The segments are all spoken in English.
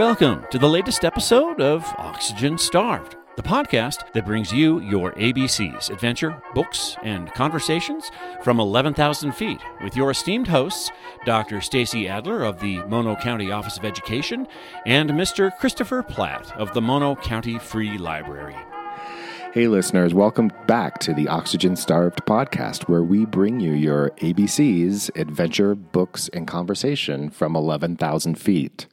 Welcome to the latest episode of Oxygen Starved, the podcast that brings you your ABCs adventure, books, and conversations from 11,000 feet with your esteemed hosts, Dr. Stacy Adler of the Mono County Office of Education and Mr. Christopher Platt of the Mono County Free Library. Hey, listeners, welcome back to the Oxygen Starved podcast, where we bring you your ABCs, adventure, books, and conversation from 11,000 feet.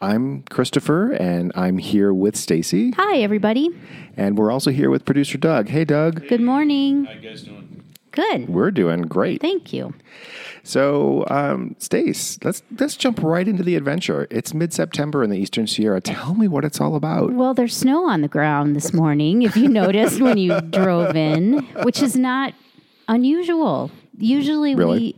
I'm Christopher, and I'm here with Stacy, Hi, everybody. and we're also here with producer Doug. Hey, Doug. Good morning. How you guys doing? Good. We're doing great. Thank you. So, um, Stace, let's let's jump right into the adventure. It's mid-September in the Eastern Sierra. Tell me what it's all about. Well, there's snow on the ground this morning, if you noticed when you drove in, which is not unusual. Usually, Really? we.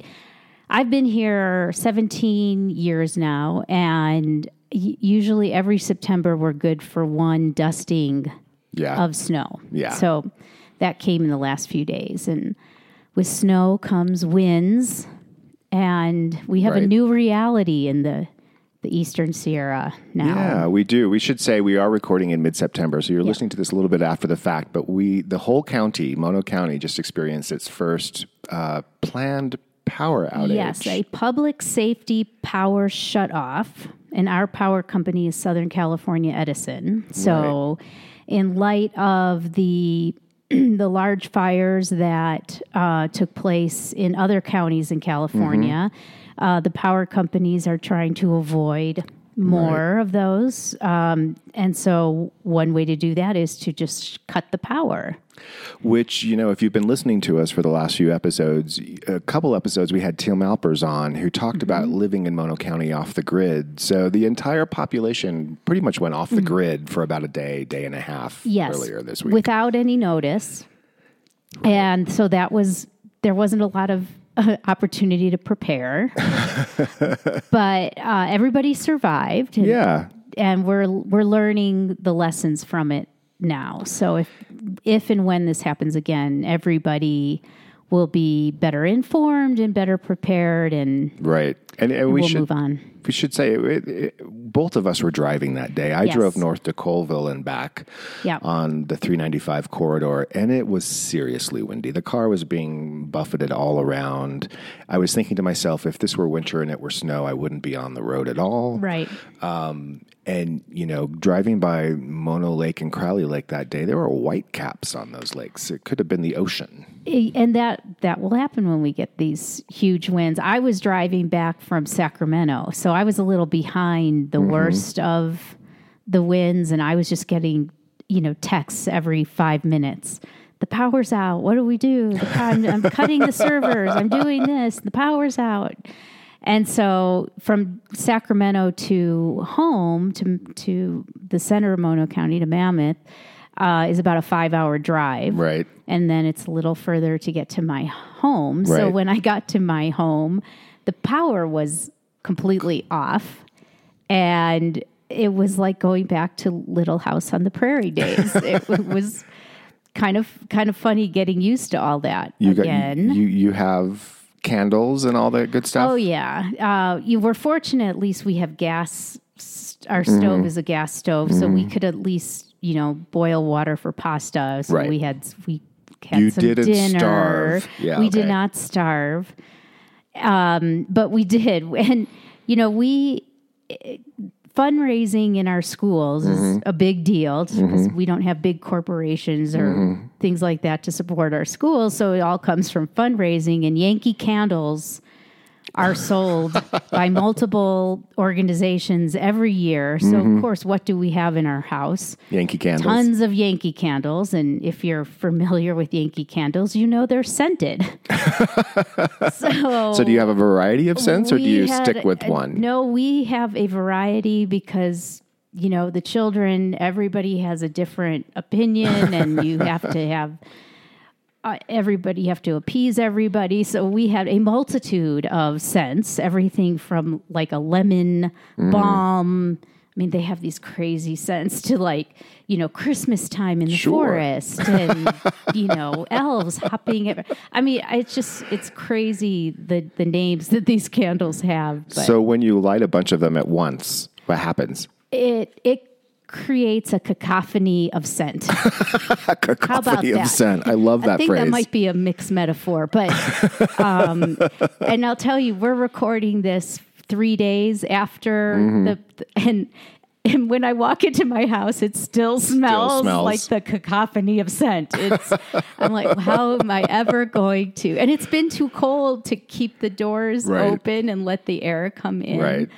I've been here 17 years now, and y- usually every September we're good for one dusting Yeah. of snow. Yeah. So that came in the last few days. And with snow comes winds, and we have a new reality in the, the Eastern Sierra now. Yeah, we do. We should say we are recording in mid-September, so you're listening to this a little bit after the fact. But we, the whole county, Mono County, just experienced its first uh, planned power outage. Yes, a public safety power shutoff, and our power company is Southern California Edison. So, in light of the the large fires that uh, took place in other counties in California, uh, the power companies are trying to avoid more of those. Um, and so, one way to do that is to just cut the power. Which you know, if you've been listening to us for the last few episodes, a couple episodes we had Tim Alpers on who talked about Mm-hmm. living in Mono County off the grid. So the entire population pretty much went off the grid for about a day, day and a half Mm-hmm. yes, earlier this week. without any notice. And so that was there wasn't a lot of uh, opportunity to prepare, but uh, everybody survived. And, yeah, and we're we're learning the lessons from it now. So if if and when this happens again, everybody will be better informed and better prepared, and right. And, and we we'll should move on. We should say it, it, both of us were driving that day. I Yes. drove north to Coleville and back Yeah. on the 395 corridor, and it was seriously windy. The car was being buffeted all around. I was thinking to myself, if this were winter and it were snow, I wouldn't be on the road at all. Right. Um, and, you know, driving by Mono Lake and Crowley Lake that day, there were white caps on those lakes. It could have been the ocean. And that that will happen when we get these huge winds. I was driving back from Sacramento, so I was a little behind the mm-hmm. worst of the winds, and I was just getting you know texts every five minutes. The power's out. What do we do? I'm, I'm cutting the servers. I'm doing this. The power's out. And so from Sacramento to home to to the center of Mono County to Mammoth uh, is about a five hour drive Right. and then it's a little further to get to my home. So when I got to my home, the power was completely off, and it was like going back to Little House on the Prairie days. it was kind of kind of funny getting used to all that You again. got you you have candles and all that good stuff. Oh yeah, uh, you were fortunate. At least we have gas. Our Mm-hmm. stove is a gas stove, so we could at least you know boil water for pasta. So Right. we had we had You some didn't dinner. starve. Yeah, we okay. did not starve, um, but we did. And you know we. Fundraising in our schools Mm-hmm. is a big deal because we don't have big corporations or Mm-hmm. things like that to support our schools. So it all comes from fundraising, and Yankee candles are sold by multiple organizations every year. So, Mm-hmm. of course, what do we have in our house? Yankee candles. Tons of Yankee candles. And if you're familiar with Yankee candles, you know they're scented. so, So do you have a variety of scents or do you had- stick with one? No, we have a variety because you know the children. Everybody has a different opinion, and you have to have. Uh, everybody you have to appease everybody so we had a multitude of scents everything from like a lemon Mm. balm i mean they have these crazy scents to like you know christmas time in the Sure. forest and you know elves hopping i mean it's just it's crazy the the names that these candles have but So when you light a bunch of them at once, what happens? it it creates a cacophony of scent. A cacophony of that? scent. I love that I think phrase. that might be a mixed metaphor, but um, and I'll tell you, we're recording this three days after Mm-hmm. the and. And when I walk into my house, it still smells, smells. like the cacophony of scent. It's, I'm like, how am I ever going to? And it's been too cold to keep the doors Right. open and let the air come in. right.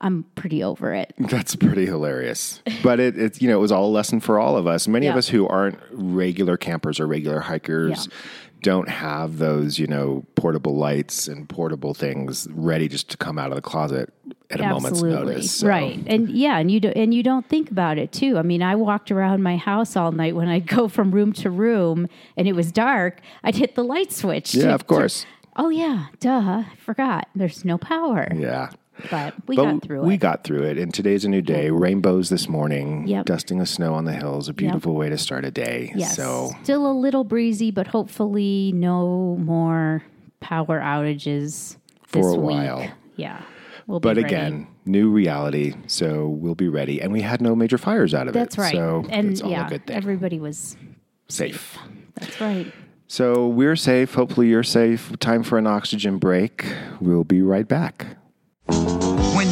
I'm pretty over it. That's pretty hilarious. But it, it's you know, it was all a lesson for all of us. Many of us who aren't regular campers or regular hikers Yeah. don't have those, you know, portable lights and portable things ready just to come out of the closet at a moment's notice. So- Right. And yeah, and you do, and you don't think about it too. I mean, I walked around my house all night when I'd go from room to room and it was dark, I'd hit the light switch. Yeah, to- of course. to- oh yeah, duh. I forgot. There's no power. Yeah. But we But got through we it. We got through it. And today's a new day. Rainbows this morning. Yep. Dusting of snow on the hills. A beautiful way to start a day. yes. So Still a little breezy, but hopefully no more power outages For this a week. while. Yeah. We'll but be ready. again, new reality. So we'll be ready. And we had no major fires out of it. That's right. So and it's all yeah, a good thing. everybody was Safe. that's right. So we're safe. Hopefully you're safe. Time for an oxygen break. We'll be right back.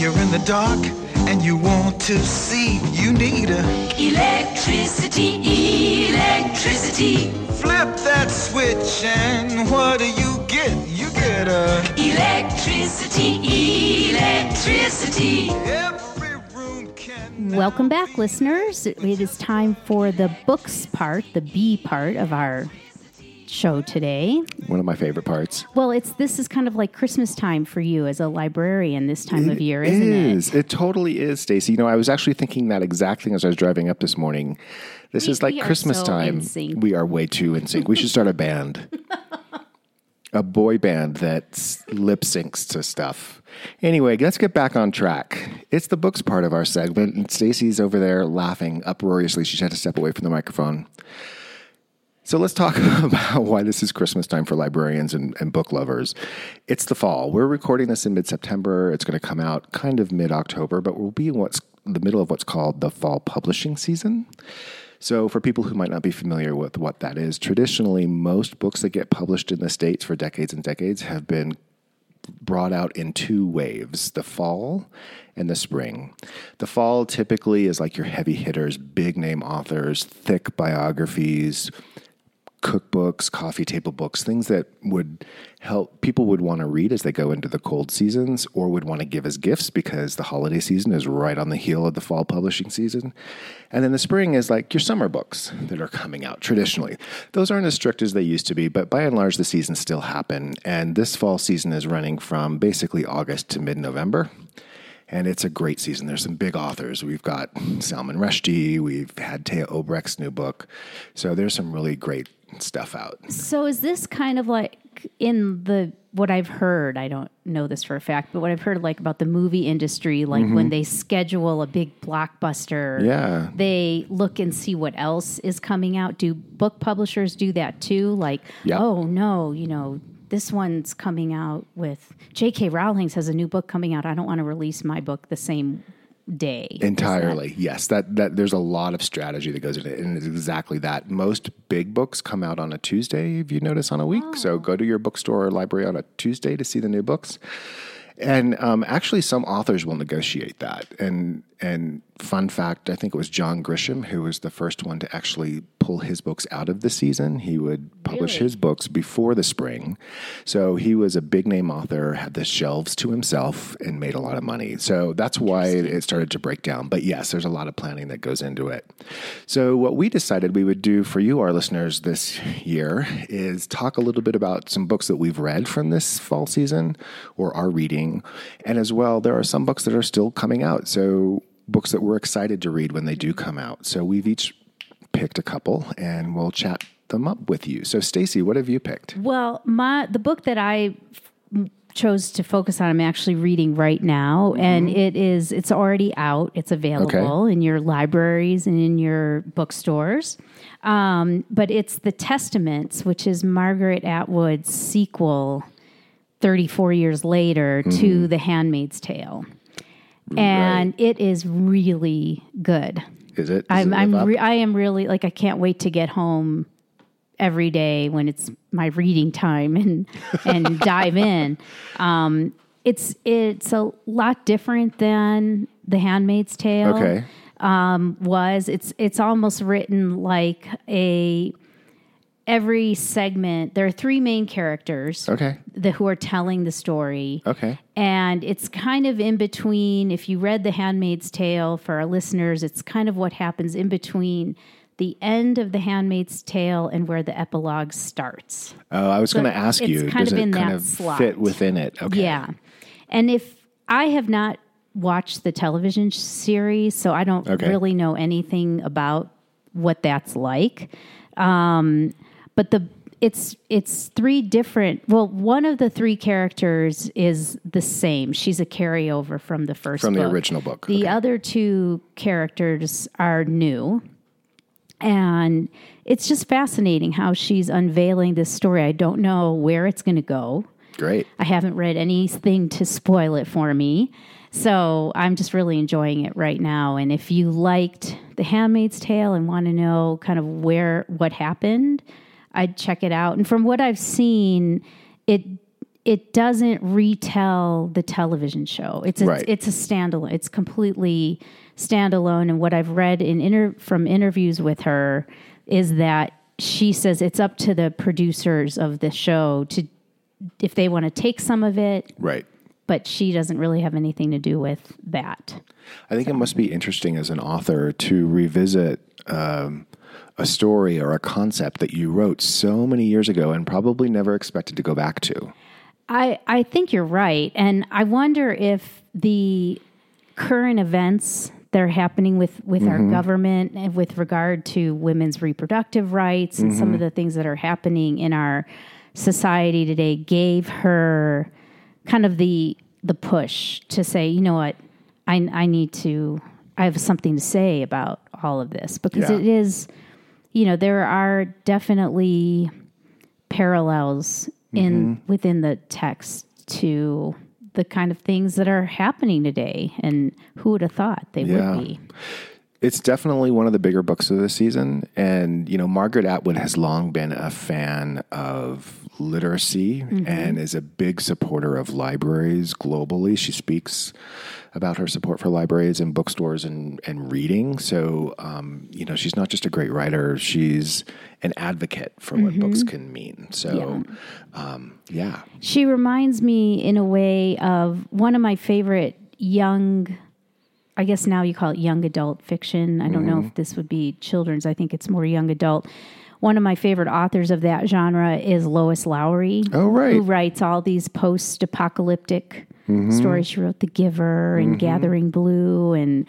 When you're in the dark and you want to see, you need a Electricity, electricity, flip that switch and what do you get? You get a electricity, electricity. every room can Welcome back, listeners. It is time for the books part, the B part of our show today. One of my favorite parts. Well, it's this is kind of like Christmas time for you as a librarian this time of year, isn't is. it? It totally is, Stacy. You know, I was actually thinking that exact thing as I was driving up this morning. This We- is like Christmas so time. We are way too in sync. We should start a band. a boy band that lip syncs to stuff. Anyway, let's get back on track. It's the books part of our segment, and Stacy's over there laughing uproariously. She had to step away from the microphone. So let's talk about why this is Christmas time for librarians and, and book lovers. It's the fall. We're recording this in mid September. It's going to come out kind of mid October, but we'll be in what's the middle of what's called the fall publishing season. So, for people who might not be familiar with what that is, traditionally, most books that get published in the States for decades and decades have been brought out in two waves the fall and the spring. The fall typically is like your heavy hitters, big name authors, thick biographies, cookbooks, coffee table books, things that would help people would want to read as they go into the cold seasons or would want to give as gifts because the holiday season is right on the heel of the fall publishing season. And then the spring is like your summer books that are coming out traditionally. Those aren't as strict as they used to be, but by and large the seasons still happen. And this fall season is running from basically August to mid-November and it's a great season. There's some big authors. We've got Salman Rushdie. We've had Téa Obreht's new book. So there's some really great stuff out. So is this kind of like in the what I've heard, I don't know this for a fact, but what I've heard like about the movie industry, like when they schedule a big blockbuster, Mm-hmm. Yeah. they look and see what else is coming out. Do book publishers do that too? Like, Yeah. oh no, you know, this one's coming out with J.K. Rowling's has a new book coming out. I don't want to release my book the same day. Is that- Entirely, yes. That that there's a lot of strategy that goes into it, and it's exactly that. Most big books come out on a Tuesday. If you notice on a week, Oh. so go to your bookstore or library on a Tuesday to see the new books. And um, actually, some authors will negotiate that. And and fun fact, I think it was John Grisham who was the first one to actually pull his books out of the season. He would publish Really? his books before the spring. So he was a big name author, had the shelves to himself, and made a lot of money. So that's why it started to break down. But yes, there's a lot of planning that goes into it. So what we decided we would do for you, our listeners, this year is talk a little bit about some books that we've read from this fall season or are reading. And as well, there are some books that are still coming out. So books that we're excited to read when they do come out. So we've each picked a couple and we'll chat them up with you. So Stacy, what have you picked? Well, my the book that I f- chose to focus on, I'm actually reading right now, and it is it's already out. It's available in your libraries and in your bookstores. Um, but it's the Testaments, which is Margaret Atwood's sequel, 34 years later to The Handmaid's Tale. And it is really good. Is it? I'm it I'm re- I am really like I can't wait to get home every day when it's my reading time and and dive in. Um, it's it's a lot different than The Handmaid's Tale okay. Um, was. It's it's almost written like a every segment. There are three main characters Okay. the, who are telling the story. Okay. And it's kind of in between. If you read The Handmaid's Tale for our listeners, it's kind of what happens in between the end of The Handmaid's Tale and where the epilogue starts. Oh, I was going to ask you, does it in kind of slot. fit within it? Okay. Yeah. And if I have not watched the television series, so I don't Okay. really know anything about what that's like. Um, but the it's it's three different well one of the three characters is the same she's a carryover from the first From the original book. the Okay. other two characters are new and it's just fascinating how she's unveiling this story i don't know where it's going to go Great. I haven't read anything to spoil it for me. So I'm just really enjoying it right now. And if you liked The Handmaid's Tale and want to know kind of where what happened, I'd check it out. And from what I've seen, it it doesn't retell the television show. It's a, Right. it's a standalone. It's completely standalone. And what I've read in inter, from interviews with her is that she says it's up to the producers of the show to if they want to take some of it, Right. but she doesn't really have anything to do with that. I think it must be interesting as an author to revisit um, a story or a concept that you wrote so many years ago and probably never expected to go back to. I, I think you're right. And I wonder if the current events that are happening with, with our mm-hmm. government and with regard to women's reproductive rights and some of mm-hmm. the things that are happening in our society today gave her kind of the the push to say, you know what, I I need to I have something to say about all of this because Yeah. it is you know, there are definitely parallels in mm-hmm. within the text to the kind of things that are happening today and who would have thought they Yeah. would be It's definitely one of the bigger books of the season. And, you know, Margaret Atwood has long been a fan of literacy and is a big supporter of libraries globally. She speaks about her support for libraries and bookstores and, and reading. So, um, you know, she's not just a great writer, she's an advocate for what books can mean. So, um, yeah. she reminds me in a way of one of my favorite young I guess now you call it young adult fiction. I don't know Mm-hmm. if this would be children's. I think it's more young adult. One of my favorite authors of that genre is Lois Lowry. Oh, right. Who writes all these post apocalyptic Mm-hmm. stories. She wrote The Giver and Gathering Blue and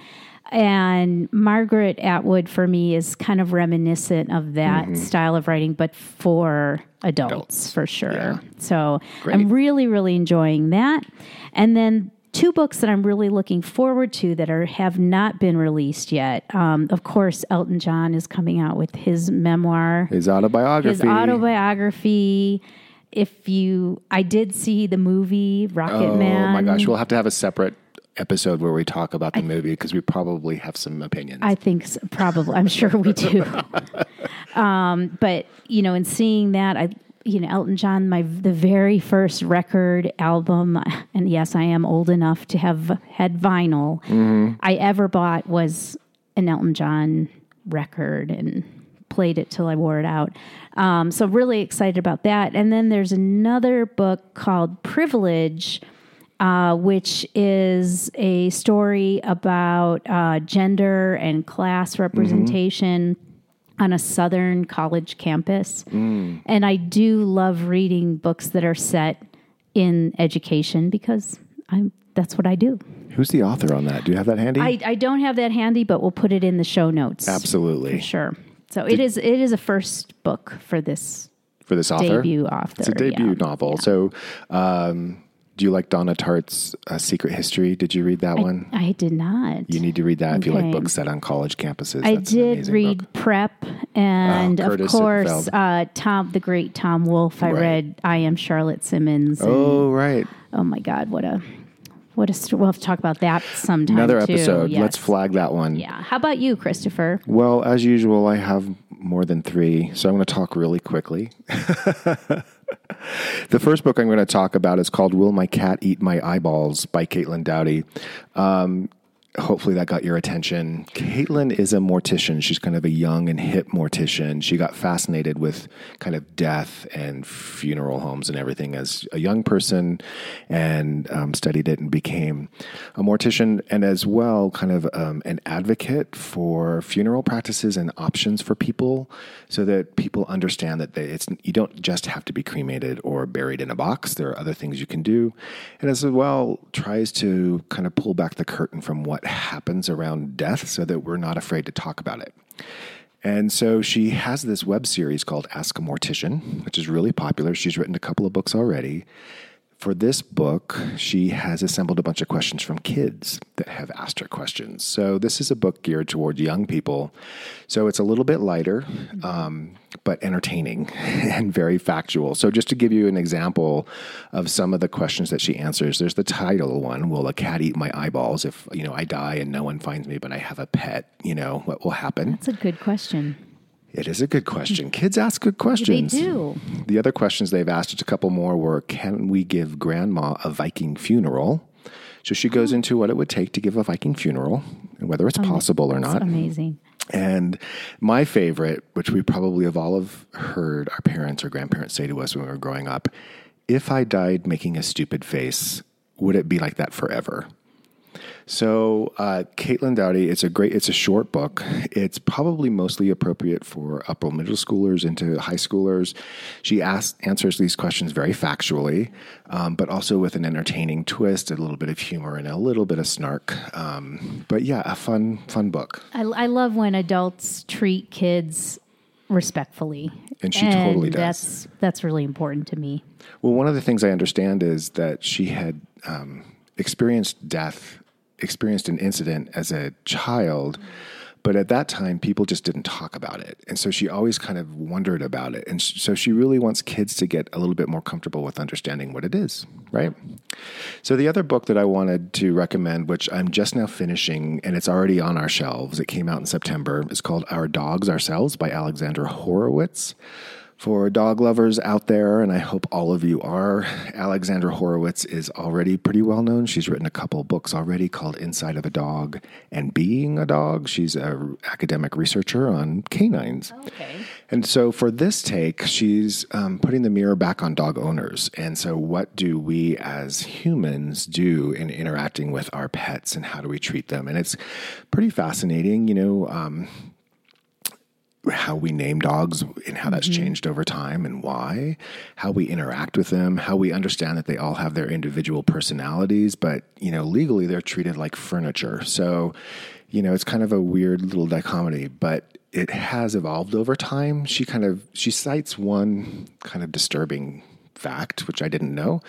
and Margaret Atwood for me is kind of reminiscent of that Mm-hmm. style of writing, but for adults, for sure. Yeah. So Great. I'm really, really enjoying that. And then two books that I'm really looking forward to that are have not been released yet. Um, of course, Elton John is coming out with his memoir, His autobiography. his autobiography. If you, I did see the movie Rocket Oh Man. Oh my gosh, we'll have to have a separate episode where we talk about the movie because we probably have some opinions. I think s probably. I'm sure we do. um, but you know, in seeing that, I you know Elton John, my the very first record album, and yes, I am old enough to have had vinyl. I ever bought was an Elton John record and played it till I wore it out. Um, so really excited about that. And then there's another book called Privilege uh, which is a story about uh, gender and class representation on a southern college campus. And I do love reading books that are set in education because I'm that's what I do. Who's the author on that? Do you have that handy? I, I don't have that handy, but we'll put it in the show notes. Absolutely. For sure. So it is it is a first book for this For this author? debut author. It's a debut yeah. novel. So, um, do you like Donna Tartt's uh, Secret History? Did you read that one? I did not. You need to read that if you like Okay. books set on college campuses. I That's did read book. Prep, and Oh, of course, uh, Tom, the great Tom Wolfe. I Right. read I Am Charlotte Simmons. and- Oh, right. oh my God, what a What a st- we'll have to talk about that sometime. Another episode. Yes. Let's flag that one. Yeah. How about you, Christopher? Well, as usual, I have more than three, so I'm going to talk really quickly. the first book I'm going to talk about is called Will My Cat Eat My Eyeballs by Caitlin Doughty. Um, hopefully that got your attention. Caitlin is a mortician. She's kind of a young and hip mortician. She got fascinated with kind of death and funeral homes and everything as a young person and um, studied it and became a mortician and as well kind of um, an advocate for funeral practices and options for people so that people understand that they, it's you don't just have to be cremated or buried in a box. There are other things you can do. And as well tries to kind of pull back the curtain from what happens around death so that we're not afraid to talk about it. And so she has this web series called Ask a Mortician, which is really popular. She's written a couple of books already. For this book, she has assembled a bunch of questions from kids that have asked her questions. So, this is a book geared towards young people. So, it's a little bit lighter, um, but entertaining and very factual. So, just to give you an example of some of the questions that she answers, there's the title one Will a cat eat my eyeballs if you know I die and no one finds me, but I have a pet? You know, what will happen? That's a good question. It is a good question. Kids ask good questions. They do. The other questions they've asked, just a couple more, were Can we give grandma a Viking funeral? So she goes oh. into what it would take to give a Viking funeral and whether it's possible or not. Amazing. And my favorite, which we probably have all have heard our parents or grandparents say to us when we were growing up, if I died making a stupid face, would it be like that forever? So, uh, Caitlin Doughty, it's a great, it's a short book. It's probably mostly appropriate for upper middle schoolers into high schoolers. She asks, answers these questions very factually, um, but also with an entertaining twist, a little bit of humor, and a little bit of snark. Um, but yeah, a fun, fun book. I, I love when adults treat kids respectfully. And she totally does. That's that's really important to me. Well, one of the things I understand is that she had um, experienced death, experienced an incident as a child, but at that time, people just didn't talk about it. And so she always kind of wondered about it. And so she really wants kids to get a little bit more comfortable with understanding what it is, right? So the other book that I wanted to recommend, which I'm just now finishing and it's already on our shelves, it came out in September, is called Our Dogs Ourselves by Alexandra Horowitz. For dog lovers out there, and I hope all of you are, Alexandra Horowitz is already pretty well known. She's written a couple books already called Inside of a Dog and Being a Dog. She's an academic researcher on canines. Okay. And so for this take, she's um, putting the mirror back on dog owners. And so, what do we as humans do in interacting with our pets and how do we treat them? And it's pretty fascinating, you know. Um, how we name dogs and how that's mm-hmm. changed over time and why, how we interact with them, how we understand that they all have their individual personalities, but you know, legally they're treated like furniture. So, you know, it's kind of a weird little dichotomy, but it has evolved over time. She kind of she cites one kind of disturbing fact, which I didn't know,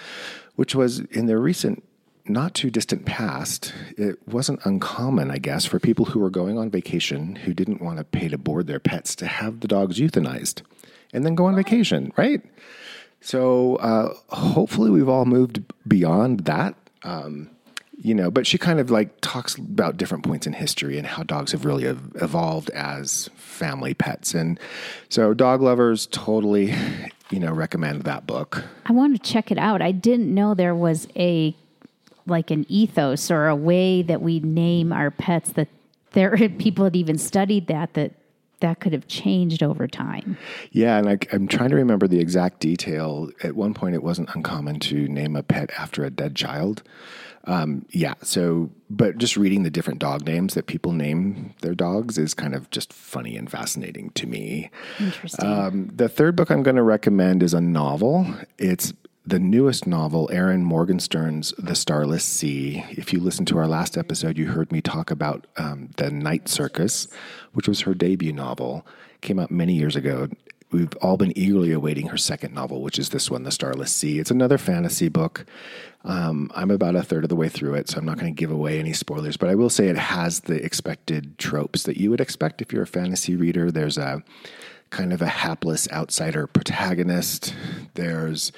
which was in the recent not too distant past, it wasn't uncommon, I guess, for people who were going on vacation who didn't want to pay to board their pets to have the dogs euthanized and then go on vacation, right? So uh, hopefully we've all moved beyond that. Um, you know, but she kind of like talks about different points in history and how dogs have really ev- evolved as family pets. And so, dog lovers totally, you know, recommend that book. I want to check it out. I didn't know there was a like an ethos or a way that we name our pets that there are people that even studied that that that could have changed over time. Yeah, and I, I'm trying to remember the exact detail. At one point, it wasn't uncommon to name a pet after a dead child. Um, yeah, so, but just reading the different dog names that people name their dogs is kind of just funny and fascinating to me. Interesting. Um, the third book I'm going to recommend is a novel. It's the newest novel, Erin Morgenstern's The Starless Sea. If you listened to our last episode, you heard me talk about um, The Night Circus, which was her debut novel. Came out many years ago. We've all been eagerly awaiting her second novel, which is this one, The Starless Sea. It's another fantasy book. Um, I'm about a third of the way through it, so I'm not going to give away any spoilers, but I will say it has the expected tropes that you would expect if you're a fantasy reader. There's a kind of a hapless outsider protagonist. There's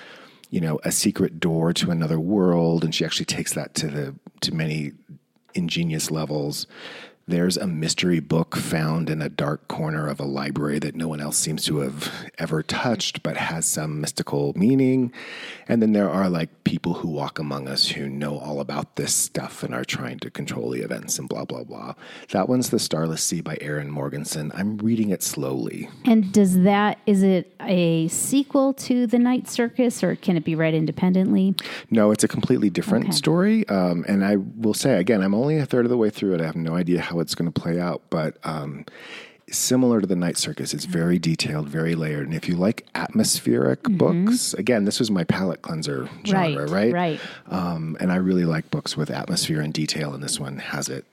you know, a secret door to another world, and she actually takes that to the to many ingenious levels. There's a mystery book found in a dark corner of a library that no one else seems to have ever touched, but has some mystical meaning. And then there are like people who walk among us who know all about this stuff and are trying to control the events and blah, blah, blah. That one's The Starless Sea by Erin Morgenstern. I'm reading it slowly. And does that is it a sequel to the Night Circus, or can it be read independently? No, it's a completely different Okay. story. Um, and I will say again, I'm only a third of the way through it. I have no idea how it's going to play out, but um, similar to the Night Circus, it's very detailed, very layered. And if you like atmospheric books, again, this was my palate cleanser genre, right? Right. Um, and I really like books with atmosphere and detail, and this one has it.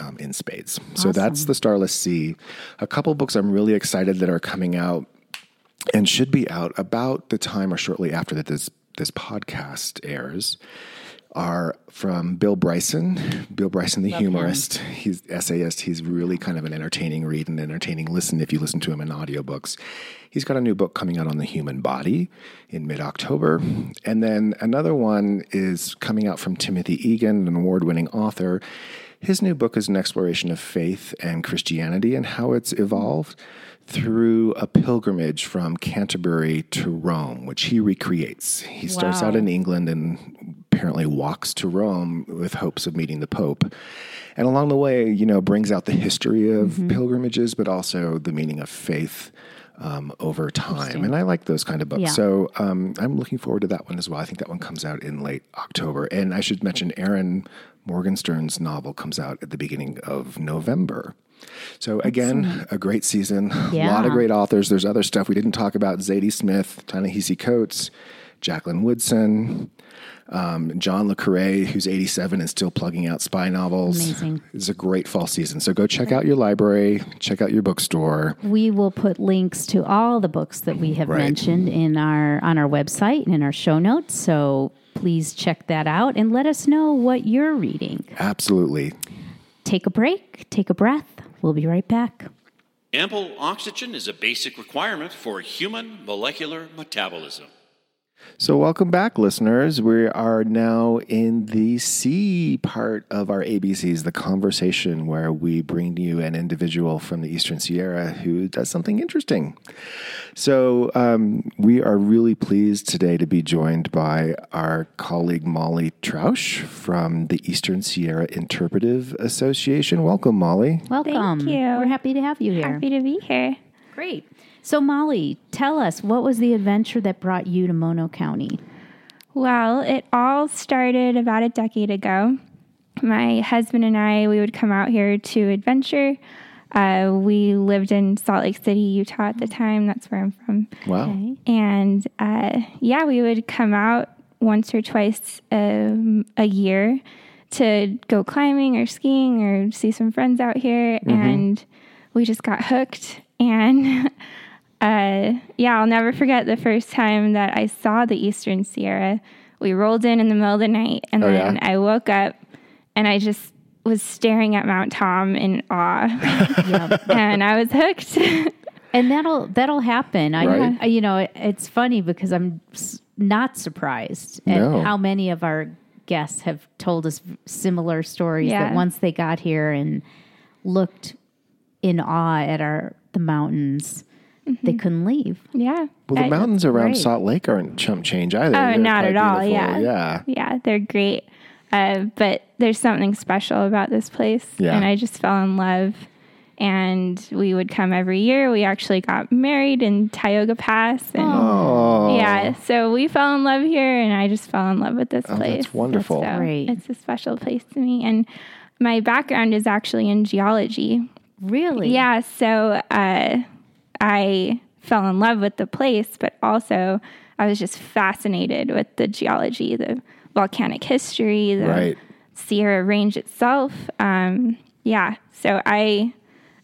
Um, in spades. So that's The Starless Sea. A couple books I'm really excited that are coming out and should be out about the time or shortly after that this this podcast airs are from Bill Bryson. Bill Bryson, the humorist. He's essayist. He's really kind of an entertaining read and entertaining listen if you listen to him in audiobooks. He's got a new book coming out on the human body in mid October. And then another one is coming out from Timothy Egan, an award winning author. His new book is an exploration of faith and Christianity and how it's evolved through a pilgrimage from Canterbury to Rome, which he recreates. He starts out in England and apparently walks to Rome with hopes of meeting the Pope. And along the way, you know, brings out the history of pilgrimages, but also the meaning of faith um, over time. And I like those kind of books. Yeah. So um, I'm looking forward to that one as well. I think that one comes out in late October. And I should mention Erin Morgenstern's novel comes out at the beginning of November. So again, a great season. A lot of great authors. There's other stuff we didn't talk about. Zadie Smith, Ta-Nehisi Coates, Jacqueline Woodson, um, John Le Carre, who's 87 and still plugging out spy novels. Amazing. It's a great fall season. So go check out your library, check out your bookstore. We will put links to all the books that we have Right. mentioned in our on our website and in our show notes. So please check that out and let us know what you're reading. Absolutely. Take a break, take a breath. We'll be right back. Ample oxygen is a basic requirement for human molecular metabolism. So, welcome back, listeners. We are now in the C part of our ABCs, the conversation where we bring you an individual from the Eastern Sierra who does something interesting. So, um, we are really pleased today to be joined by our colleague Molly Trausch from the Eastern Sierra Interpretive Association. Welcome, Molly. Welcome. Thank you. We're happy to have you here. Happy to be here. Great. So Molly, tell us what was the adventure that brought you to Mono County? Well, it all started about a decade ago. My husband and I, we would come out here to adventure. Uh, we lived in Salt Lake City, Utah at the time. That's where I'm from. Wow. And uh, yeah, we would come out once or twice um, a year to go climbing or skiing or see some friends out here. And we just got hooked. And uh, yeah, I'll never forget the first time that I saw the Eastern Sierra. We rolled in in the middle of the night, and Oh, then yeah? I woke up and I just was staring at Mount Tom in awe, Yep. and I was hooked. and that'll that'll happen. I, Right. I you know, it's funny because I'm not surprised at No. how many of our guests have told us similar stories that once they got here and looked in awe at our the mountains, they couldn't leave. yeah. Well, the I- mountains around great. Salt Lake aren't chump change either. Oh, They're not at all. beautiful. Yeah. Yeah. Yeah, they're great. Uh, but there's something special about this place. Yeah. And I just fell in love. And we would come every year. We actually got married in Tioga Pass. And Oh. yeah, so we fell in love here, and I just fell in love with this Oh, place. that's wonderful. So Great. It's a special place to me. And my background is actually in geology. Really? Yeah, so uh, I fell in love with the place, but also I was just fascinated with the geology, the volcanic history, the Right. Sierra Range itself. Um, yeah, so I,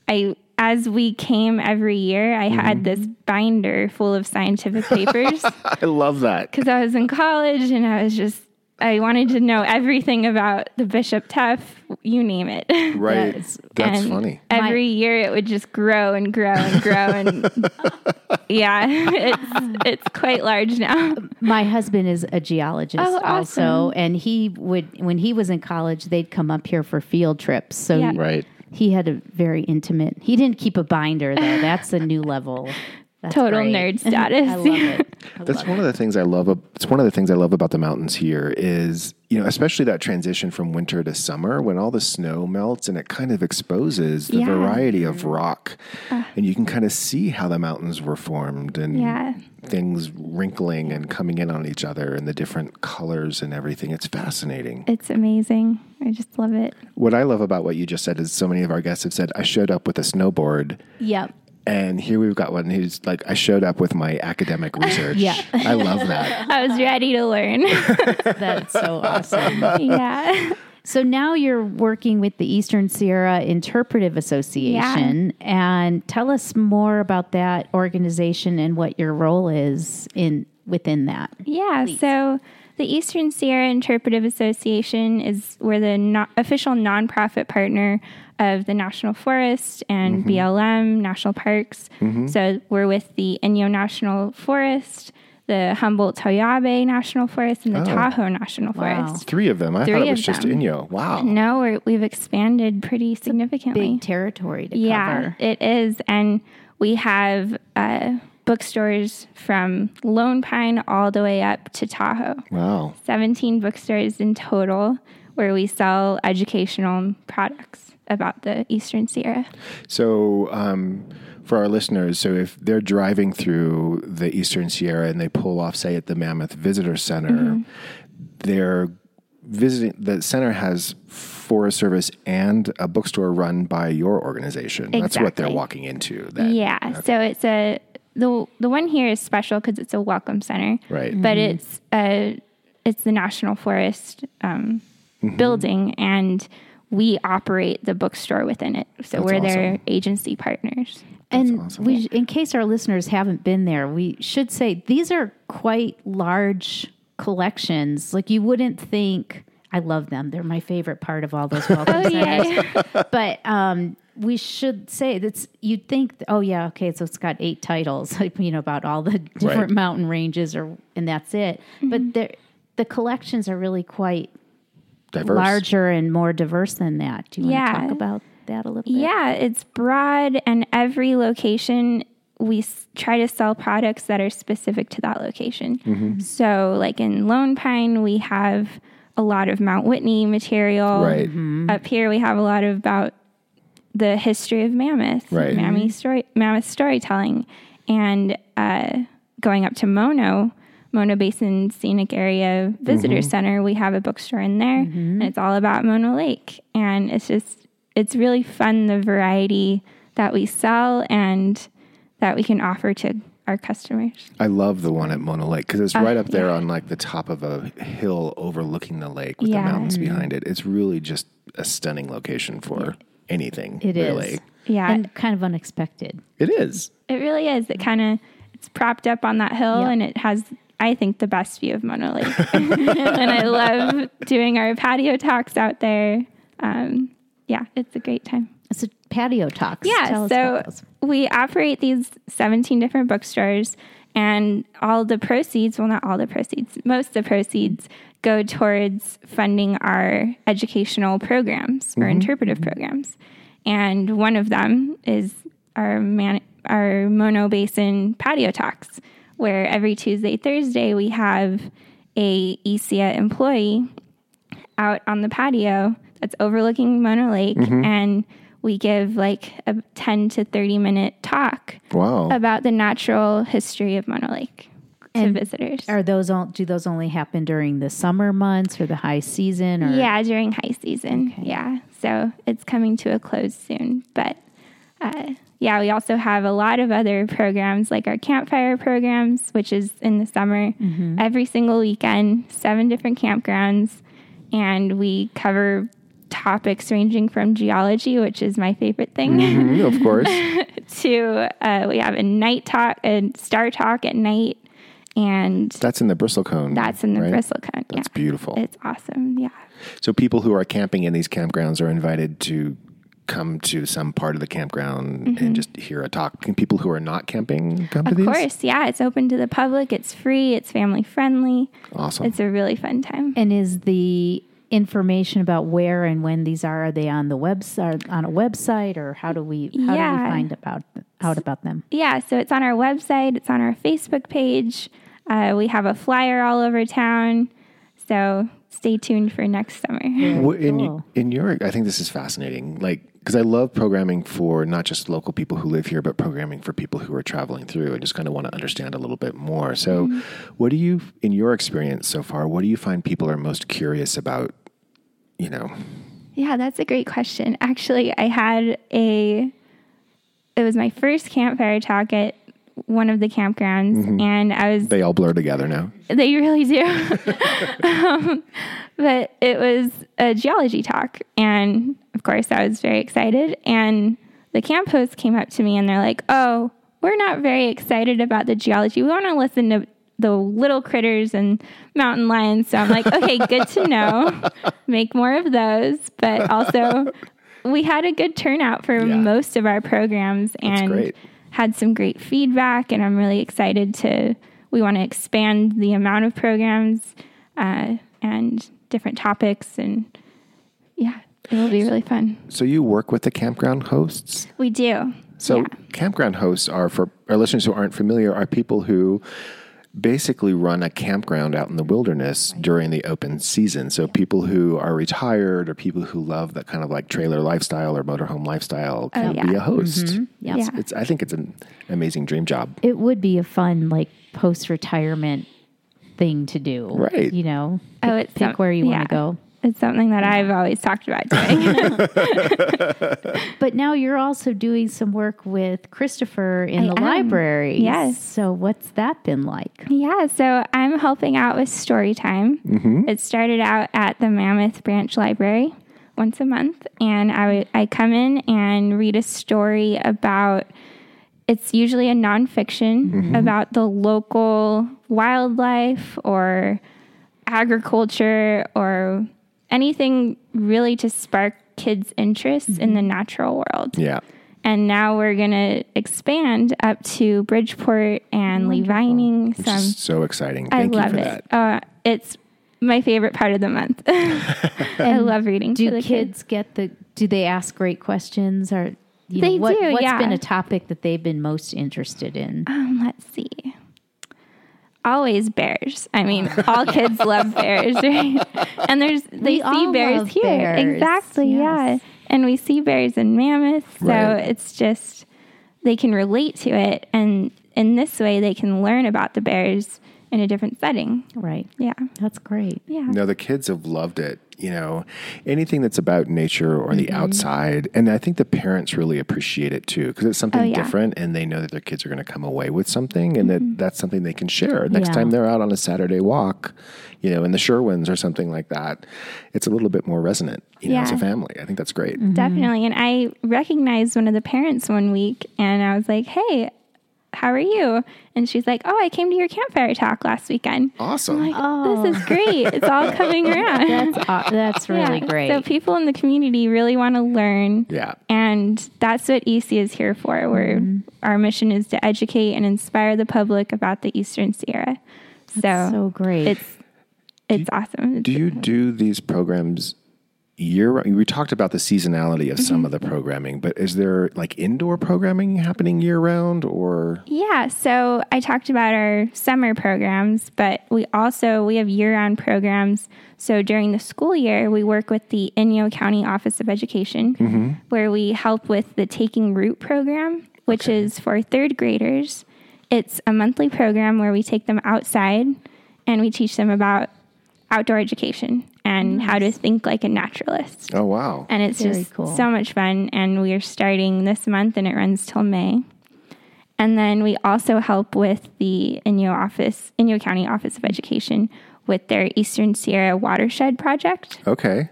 I as we came every year, I had this binder full of scientific papers I love that. because I was in college and I was just I wanted to know everything about the Bishop Tuff, you name it. Right. That's- That's And funny. Every year it would just grow and grow and grow and yeah, it's it's quite large now. My husband is a geologist Oh, also, and he would when he was in college, they'd come up here for field trips. So Yeah. Right. he had a very intimate. He didn't keep a binder though. That's a new level. That's Total great. nerd status. I love it. I That's love one of the things I love. It's one of the things I love about the mountains here is, you know, especially that transition from winter to summer when all the snow melts and it kind of exposes the Yeah. variety of rock. and you can kind of see how the mountains were formed and Yeah. things wrinkling and coming in on each other and the different colors and everything. It's fascinating. It's amazing. I just love it. What I love about what you just said is so many of our guests have said, I showed up with a snowboard. Yep. And here we've got one who's like, I showed up with my academic research. Yeah. I love that. I was ready to learn. That's so awesome. yeah. So now you're working with the Eastern Sierra Interpretive Association, and tell us more about that organization and what your role is in within that. Yeah. So the Eastern Sierra Interpretive Association is we're the no- official nonprofit partner of the National Forest and BLM National Parks. So we're with the Inyo National Forest, the Humboldt Toiyabe National Forest, and the Tahoe National Wow. Forest. Three of them. I Three thought it was just them. Inyo. Wow. No, we're, we've expanded pretty significantly. Big territory to Yeah, cover. it is. And we have uh, bookstores from Lone Pine all the way up to Tahoe. Wow. 17 bookstores in total where we sell educational products about the Eastern Sierra. So, um, for our listeners, so if they're driving through the Eastern Sierra and they pull off, say, at the Mammoth Visitor Center, Mm-hmm. they're visiting, the center has Forest Service and a bookstore run by your organization. That's what they're walking into. That, yeah, so it's a the the one here is special because it's a welcome center, Right. But it's a it's the National Forest um, Mm-hmm. building, and we operate the bookstore within it. So That's we're their agency partners. And awesome. we, in case our listeners haven't been there, we should say these are quite large collections. Like you wouldn't think. I love them. They're my favorite part of all those welcome Oh, centers. But um, we should say that's you'd think. Oh yeah, okay. So it's got eight titles. Like you know about all the different Right. mountain ranges, or and that's it. Mm-hmm. But the collections are really quite Diverse. larger and more diverse than that. Do you want to talk about that a little bit? Yeah, it's broad, and every location we s- try to sell products that are specific to that location. So, like in Lone Pine, we have a lot of Mount Whitney material. Right. Up here, we have a lot of about the history of Mammoth, Right. Mammoth, story, Mammoth storytelling, and uh, going up to Mono. Mono Basin Scenic Area Visitor mm-hmm. Center, we have a bookstore in there, and it's all about Mono Lake. And it's just, it's really fun the variety that we sell and that we can offer to our customers. I love the one at Mono Lake because it's uh, right up there on like the top of a hill overlooking the lake with Yeah. the mountains mm-hmm. behind it. It's really just a stunning location for anything. It is. really. Yeah, and kind of unexpected. It is. it really is. It kind of, it's propped up on that hill Yep. and it has, I think, the best view of Mono Lake. and I love doing our patio talks out there. Um, yeah, it's a great time. It's a patio talks. Yeah, Tell so we operate these 17 different bookstores, and all the proceeds well, not all the proceeds, most of the proceeds go towards funding our educational programs or interpretive programs. And one of them is our, man- our Mono Basin patio talks, where every Tuesday, Thursday, we have a ECA employee out on the patio that's overlooking Mono Lake, and we give like a 10 to 30 minute talk Wow. about the natural history of Mono Lake to And visitors. Are those all, do those only happen during the summer months or the high season? Or Yeah, during high season. Yeah. So it's coming to a close soon. But uh, yeah, we also have a lot of other programs like our campfire programs, which is in the summer every single weekend, seven different campgrounds. And we cover topics ranging from geology, which is my favorite thing, Mhm, of course. to uh, we have a night talk, a star talk at night. and That's in the Bristlecone. that's in the right? Bristlecone. That's yeah. beautiful. It's awesome. Yeah. So people who are camping in these campgrounds are invited to come to some part of the campground and just hear a talk. Can people who are not camping come to Mm-hmm. Of course. Yeah. It's open to the public. It's free. It's family friendly. Awesome. It's a really fun time. And is the information about where and when these are are they on the website on a website or how do we how do we Yeah. find about out about them? Yeah, so it's on our website, it's on our Facebook page. Uh, we have a flyer all over town. So stay tuned for next summer. Wh- in, cool. in your, I think this is fascinating. Like, because I love programming for not just local people who live here, but programming for people who are traveling through and just kind of want to understand a little bit more. So, mm-hmm. what do you, in your experience so far, what do you find people are most curious about? You know, Yeah, that's a great question. Actually, I had a, it was my first campfire talk at one of the campgrounds, and I was they all blur together now. They really do. um, but it was a geology talk. And of course, I was very excited. And the camp host came up to me and they're like, oh, we're not very excited about the geology. We want to listen to the little critters and mountain lions. So I'm like, okay, good to know. Make more of those. But also, we had a good turnout for Yeah. most of our programs and great. Had some great feedback. And I'm really excited to, we want to expand the amount of programs uh, and different topics. And yeah, it'll be really fun. So, you work with the campground hosts? We do. So, yeah. campground hosts are, for our listeners who aren't familiar, are people who basically run a campground out in the wilderness during the open season. So, people who are retired or people who love that kind of like trailer lifestyle or motorhome lifestyle oh, can Oh, yeah. be a host. Mm-hmm. Yeah. Yeah. It's, I think it's an amazing dream job. It would be a fun like post retirement thing to do. Right. You know. Oh, it's pick some- where you yeah. want to go. It's something that I've always talked about doing. But now you're also doing some work with Christopher in I the am. library. Yes. So what's that been like? yeah, so I'm helping out with story time. Mm-hmm. It started out at the Mammoth Branch Library once a month, and I I come in and read a story about. It's usually a nonfiction mm-hmm. about the local wildlife or agriculture or anything really to spark kids' interest in the natural world. Yeah. And now we're going to expand up to Bridgeport and Lee Vining. Which So I'm- is so exciting. I Thank you love for it. that. Uh, it's my favorite part of the month. I love reading Do to the kids get the do they ask great questions or you They know, what, do, what's yeah. been a topic that they've been most interested in? Um, let's see. Always bears. I mean, all kids love bears, right? And there's they We see bears here. bears, Exactly, yeah. And we see bears in mammoths, so Right. it's just they can relate to it, and in this way, they can learn about the bears in a different setting. Right. Yeah, That's great. yeah. No, the kids have loved it. You know, anything that's about nature or Mm-hmm. the outside. And I think the parents really appreciate it too, because it's something Oh, yeah. different and they know that their kids are going to come away with something and that that's something they can share. Next Yeah. time they're out on a Saturday walk, you know, in the Sherwins or something like that, it's a little bit more resonant, you know, as a family. I think that's great. Definitely. And I recognized one of the parents one week and I was like, hey, how are you? And she's like, oh, I came to your campfire talk last weekend. Awesome. I'm like, this is great. It's all coming around. That's that's really Yeah. great. So people in the community really want to learn. yeah. And that's what EC is here for. Where Mm-hmm. our mission is to educate and inspire the public about the Eastern Sierra. So, so great. it's it's awesome. Do you do these programs year? We talked about the seasonality of Mm-hmm. some of the programming, but is there like indoor programming happening year round or? Yeah, so I talked about our summer programs, but we also we have year-round programs. So during the school year, we work with the Inyo County Office of Education, where we help with the Taking Root program, which is for third graders. It's a monthly program where we take them outside and we teach them about outdoor education and how to think like a naturalist. Oh, wow. And it's Very just cool. so much fun. And we are starting this month and it runs till May. And then we also help with the Inyo office, Inyo County Office of Education with their Eastern Sierra Watershed Project. Okay.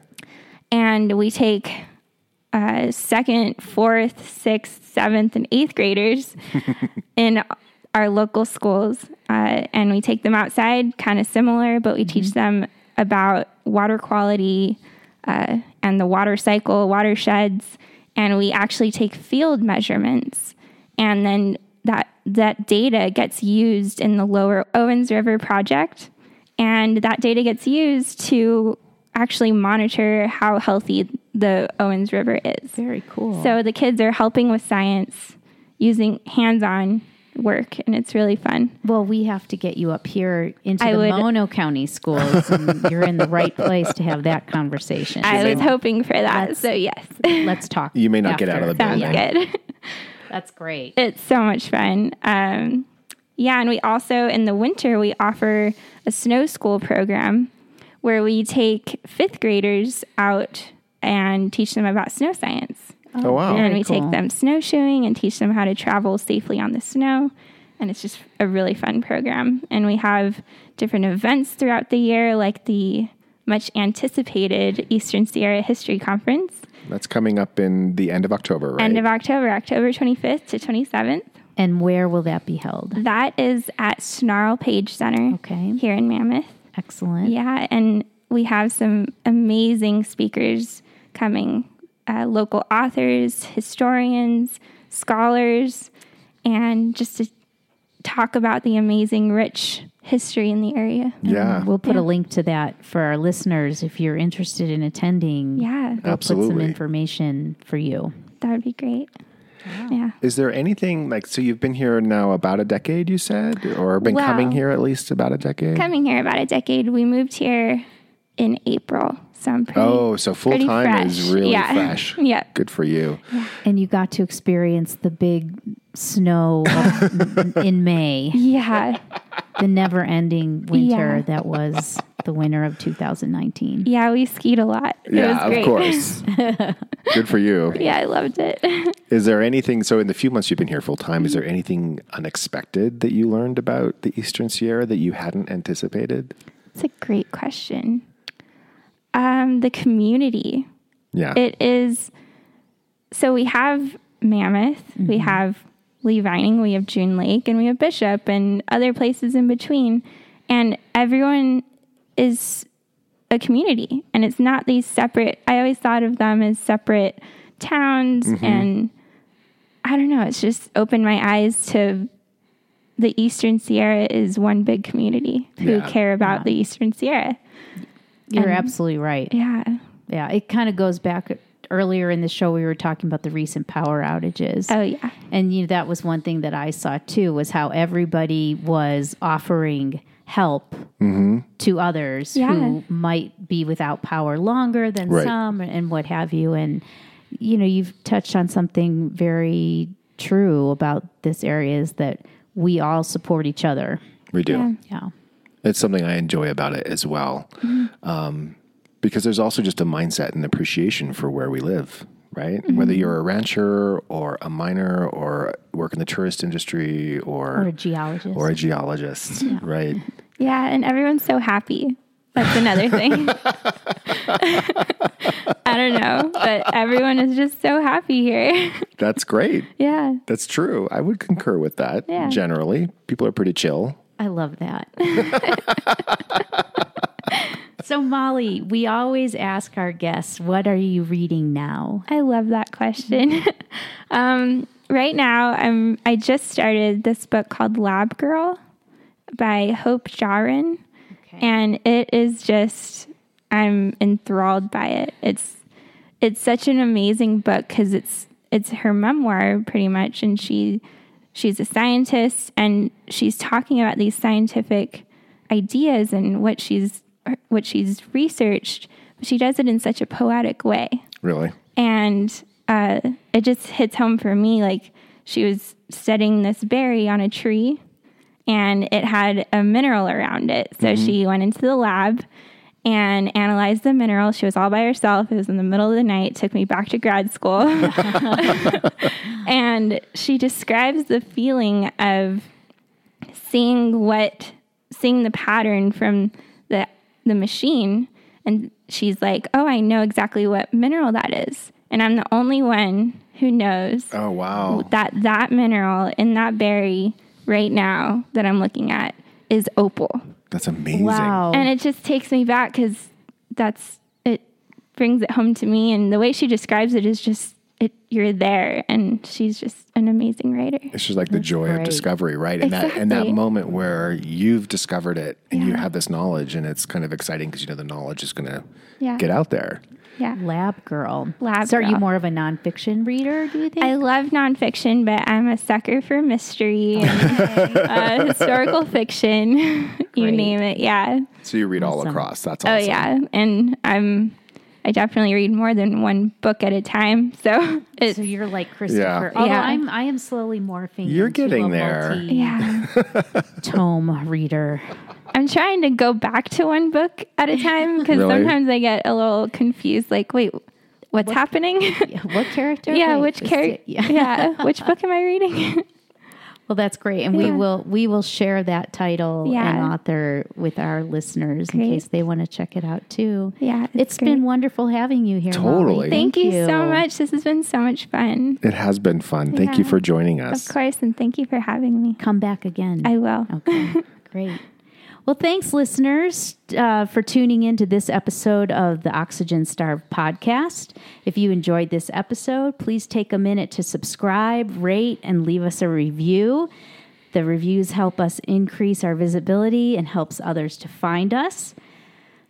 And we take uh, second, fourth, sixth, seventh, and eighth graders in our local schools uh, and we take them outside, kind of similar, but we teach them about water quality uh, and the water cycle, watersheds, and we actually take field measurements, and then that that data gets used in the Lower Owens River project, and that data gets used to actually monitor how healthy the Owens River is. Very cool. So the kids are helping with science using hands-on work, and it's really fun. well, we have to get you up here into I the would- Mono County schools, and you're in the right place to have that conversation. I was hoping for that, Let's- so yes, let's talk. You may not get out of the after. building. good. That's great. It's so much fun. Um, yeah, and we also in the winter we offer a snow school program where we take fifth graders out and teach them about snow science. Oh, oh, wow. and Very we cool. take them snowshoeing and teach them how to travel safely on the snow. And it's just a really fun program. And we have different events throughout the year, like the much anticipated Eastern Sierra History Conference, That's coming up in the end of October, right? end of October, October 25th to 27th. And where will that be held? That is at Snarl Page Center Okay. here in Mammoth. Excellent. Yeah, and we have some amazing speakers coming uh, local authors, historians, scholars, and just to talk about the amazing, rich history in the area. yeah. We'll put Yeah. a link to that for our listeners if you're interested in attending. Yeah, We'll put some information for you. that would be great. Yeah. Is there anything like so you've been here now about a decade, you said, or been Well- coming here at least about a decade? Coming here about a decade, we moved here in April, so I'm pretty. oh, so full pretty time is fresh. really Yeah. fresh. Yeah. Good for you. And you got to experience the big snow in May, Yeah. the never ending winter Yeah. that was the winter of 2019. Yeah, we skied a lot. It yeah, was great. of course. Good for you. Yeah, I loved it. Is there anything so in the few months you've been here full time, is there anything unexpected that you learned about the Eastern Sierra that you hadn't anticipated? It's a great question. Um, the community. Yeah. It is so we have Mammoth, we have Lee Vining, we have June Lake, and we have Bishop and other places in between. And everyone is a community. And it's not these separate I always thought of them as separate towns and I don't know, it's just opened my eyes to the Eastern Sierra is one big community who Yeah. care about the Eastern Sierra. You're And- absolutely right. Yeah. Yeah, it kind of goes back earlier in the show we were talking about the recent power outages. Oh yeah. And you know, that was one thing that I saw too was how everybody was offering help mm-hmm. to others Yeah. who might be without power longer than Right. some and what have you. And you know, you've touched on something very true about this area is that we all support each other. we do. Yeah. Yeah. It's something I enjoy about it as well. Um, because there's also just a mindset and appreciation for where we live, right? Whether you're a rancher or a miner or work in the tourist industry or, Or a geologist. or a geologist, right? Yeah, and everyone's so happy. That's another thing. I don't know, but everyone is just so happy here. That's great. yeah. That's true. I would concur with that Yeah. generally. People are pretty chill. I love that. so, Molly, we always ask our guests, what are you reading now? I love that question. um, right now, I'm I just started this book called Lab Girl by Hope Jahren, and it is just I'm enthralled by it. It's it's such an amazing book because it's it's her memoir pretty much, and she she's a scientist and she's talking about these scientific ideas and what she's what she's researched, but she does it in such a poetic way. Really? and uh, it just hits home for me like she was studying this berry on a tree and it had a mineral around it. So she went into the lab and analyzed the mineral she was all by herself. It was in the middle of the night. Took me back to grad school. And she describes the feeling of seeing what seeing the pattern from the the machine. And she's like oh i know exactly what mineral that is. And i'm the only one who knows Oh, wow. that that mineral in that berry right now that I'm looking at is opal. That's amazing. Wow. And it just takes me back because that's it brings it home to me. And the way she describes it is just it. You're there, and she's just an amazing writer. It's just like the joy of discovery, right? And that and that moment where you've discovered it and you have this knowledge, and it's kind of exciting because you know the knowledge is going to Yeah. get out there. Yeah. Lab girl. Lab so are you more of a nonfiction reader, do you think? I love nonfiction, but I'm a sucker for mystery and uh, historical fiction. you Great. name it. Yeah. So you read all across. That's Oh awesome. yeah, and I'm I definitely read more than one book at a time. So it's so you're like Christopher. Yeah. Although Yeah. I'm I am slowly morphing. You're into getting a there. multi- yeah. tome reader. I'm trying to go back to one book at a time because Really? sometimes I get a little confused. Like, wait, what's happening? Yeah, What character? yeah, which character? Yeah. Yeah. which book am I reading? Well, that's great, and we will we will share that title and author with our listeners in case they want to check it out too. Yeah, it's it's been wonderful having you here. Molly. Totally. Thank, you, so much. This has been so much fun. It has been fun. Thank you for joining us. Of course, and thank you for having me. Come back again. I will. Okay, great. Well, thanks, listeners, uh, for tuning in to this episode of the Oxygen Starved podcast. If you enjoyed this episode, please take a minute to subscribe, rate, and leave us a review. The reviews help us increase our visibility and helps others to find us.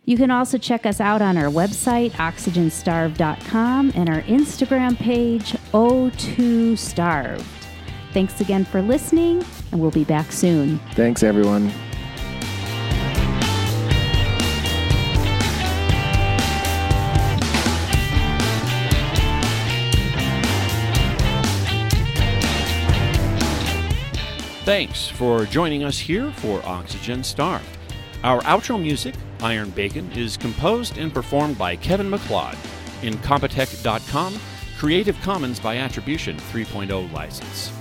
You can also check us out on our website, oxygenstarved.com, and our Instagram page, O2Starved. Thanks again for listening, and we'll be back soon. Thanks, everyone. Thanks for joining us here for Oxygen Star. Our outro music, Iron Bacon, is composed and performed by Kevin MacLeod in Compotech.com, Creative Commons by Attribution 3.0 license.